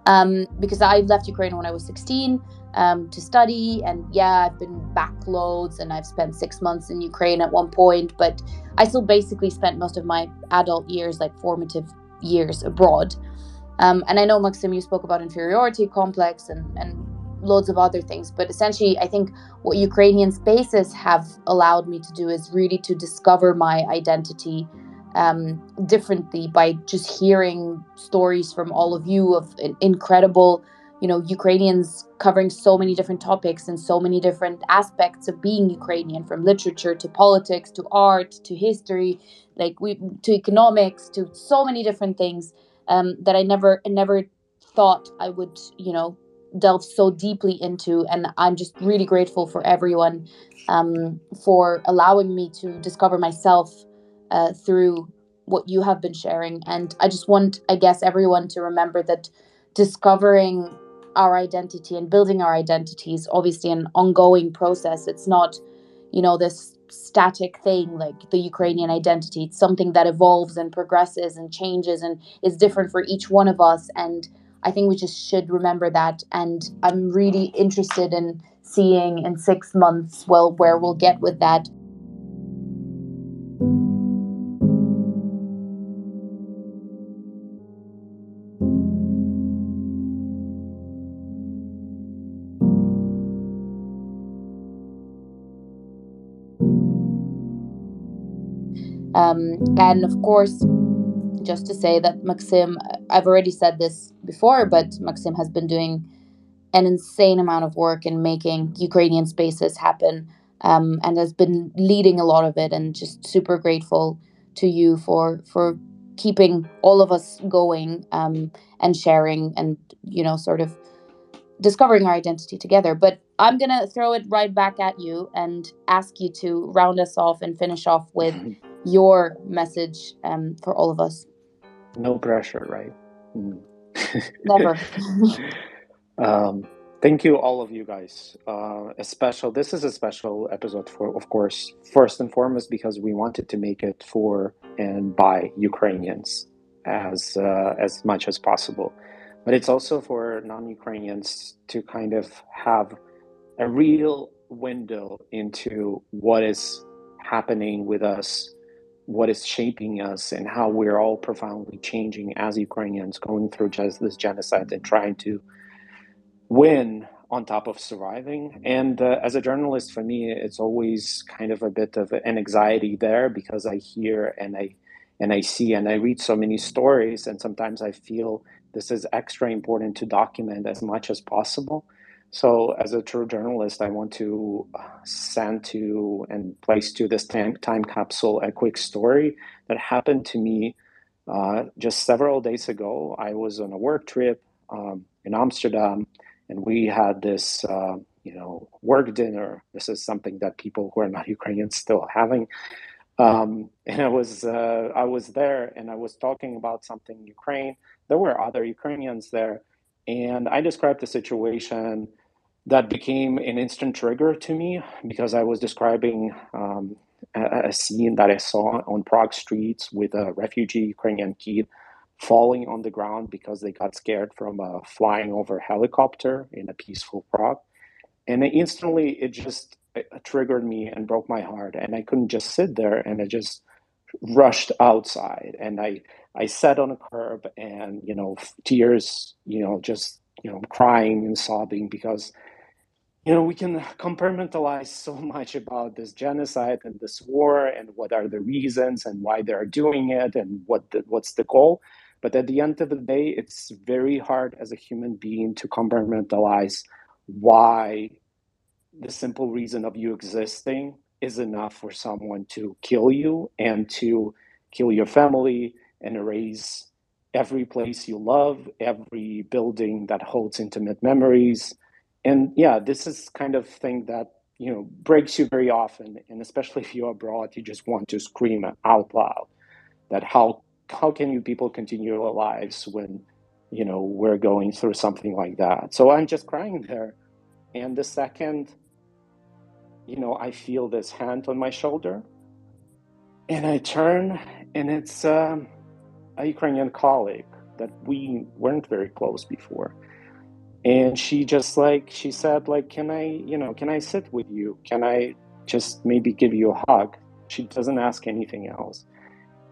um, because I left Ukraine when I was 16 um, to study. And yeah, I've been back loads and I've spent six months in Ukraine at one point, but I still basically spent most of my adult years, like formative years, abroad. Um, and I know, Maksym, you spoke about inferiority complex and, and loads of other things, but essentially, I think what Ukrainian spaces have allowed me to do is really to discover my identity um, differently by just hearing stories from all of you of incredible you know ukrainians covering so many different topics and so many different aspects of being ukrainian from literature to politics to art to history like we to economics to so many different things um, that i never never thought i would you know delve so deeply into. And i'm just really grateful for everyone um, for allowing me to discover myself uh, through what you have been sharing. And I just want, I guess, everyone to remember that discovering our identity and building our identity is obviously an ongoing process. It's not, you know, this static thing like the Ukrainian identity. It's something that evolves and progresses and changes and is different for each one of us. And I think we just should remember that. And I'm really interested in seeing in six months, well, where we'll get with that. Um, and of course, just to say that Maksym, I've already said this before, but Maksym has been doing an insane amount of work in making Ukrainian spaces happen um, and has been leading a lot of it and just super grateful to you for for keeping all of us going um, and sharing and you know sort of discovering our identity together. But i'm to throw it right back at you and ask you to round us off and finish off with your message um, for all of us. No pressure right? Mm. never. Um, thank you all of you guys. Uh, a special this is a special episode for of course first and foremost because we wanted to make it for and by ukrainians as uh, as much as possible. But it's also for non-ukrainians to kind of have a real window into what is happening with us what is shaping us and how we're all profoundly changing as ukrainians going through just this genocide and trying to win on top of surviving. And uh, as a journalist, for me, it's always kind of a bit of an anxiety there because I hear and I and I see and I read so many stories, and sometimes I feel this is extra important to document as much as possible. So, as a true journalist, I want to send to and place to this time, time capsule a quick story that happened to me uh, just several days ago. I was on a work trip um, in Amsterdam and we had this uh, you know work dinner. This is something that people who are not ukrainians still having. Um, and i was uh, i was there and i was talking about something in ukraine. There were other ukrainians there and i described the situation that became an instant trigger to me because i was describing um, a, a scene that i saw on prague streets with a refugee ukrainian kid falling on the ground because they got scared from a flying over helicopter in a peaceful Prague. And instantly it just it triggered me and broke my heart. And I couldn't just sit there and I just rushed outside and I, I sat on a curb and, you know, tears, you know, just, you know, crying and sobbing because you know, we can compartmentalize so much about this genocide and this war and what are the reasons and why they're doing it and what the, what's the goal. But at the end of the day, it's very hard as a human being to compartmentalize why the simple reason of you existing is enough for someone to kill you and to kill your family and erase every place you love, every building that holds intimate memories. And yeah, this is kind of thing that you know breaks you very often, and especially if you're abroad, you just want to scream out loud that how how can you people continue your lives when you know we're going through something like that? So i'm just crying there. And the second you know i feel this hand on my shoulder and i turn and it's um, a ukrainian colleague that we weren't very close before and she just like she said like can i you know can i sit with you? Can i just maybe give you a hug? She doesn't ask anything else.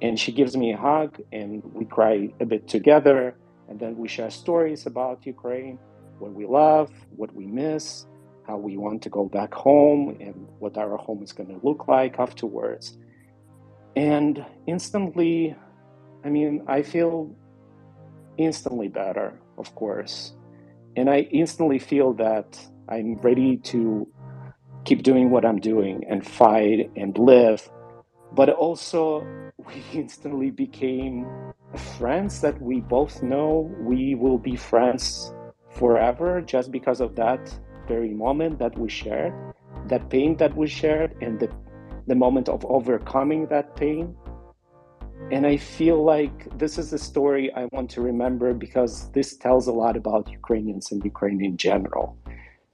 And she gives me a hug and we cry a bit together and then we share stories about ukraine what we love what we miss how we want to go back home and what our home is going to look like afterwards. And instantly i mean i feel instantly better of course and i instantly feel that i'm ready to keep doing what i'm doing and fight and live. But also we instantly became friends that we both know we will be friends forever just because of that very moment that we shared that pain that we shared and the, the moment of overcoming that pain and i feel like this is a story i want to remember because this tells a lot about ukrainians and ukraine in general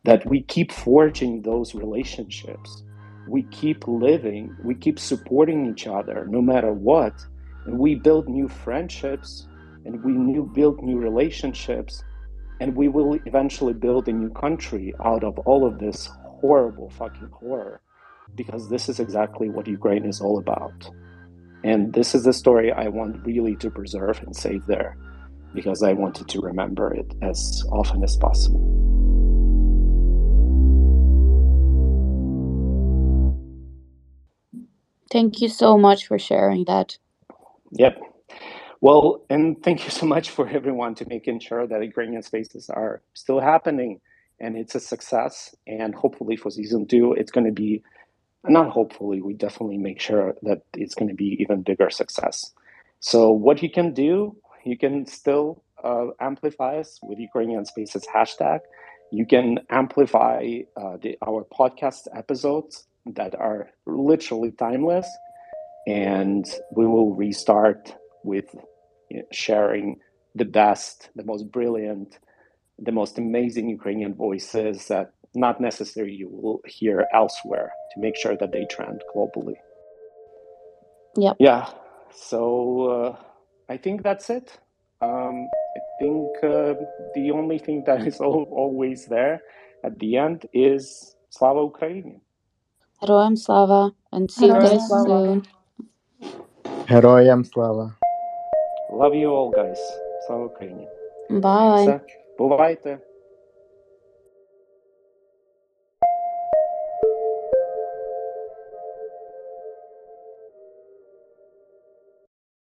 that we keep forging those relationships we keep living, we keep supporting each other no matter what, and we build new friendships and we new build new relationships, and we will eventually build a new country out of all of this horrible fucking horror, because this is exactly what Ukraine is all about. And this is the story I want really to preserve and save there, because I wanted to remember it as often as possible. Thank you so much for sharing that. Yep. Well, and thank you so much for everyone to making sure that Ukrainian spaces are still happening and it's a success. And hopefully for season two, it's going to be not hopefully, we definitely make sure that it's going to be even bigger success. So what you can do, you can still uh, amplify us with Ukrainian Spaces hashtag. You can amplify uh, the, our podcast episodes that are literally timeless, and we will restart with you know, sharing the best, the most brilliant, the most amazing Ukrainian voices that not necessarily you will hear elsewhere to make sure that they trend globally. Yep. Yeah. So uh, I think that's it. Um, I think uh, the only thing that is al- always there at the end is Slava Ukraini. Героям слава and see you Героям guys слава. soon. Героям слава. Love you all, guys. Слава Україні. Bye. Все. Бувайте.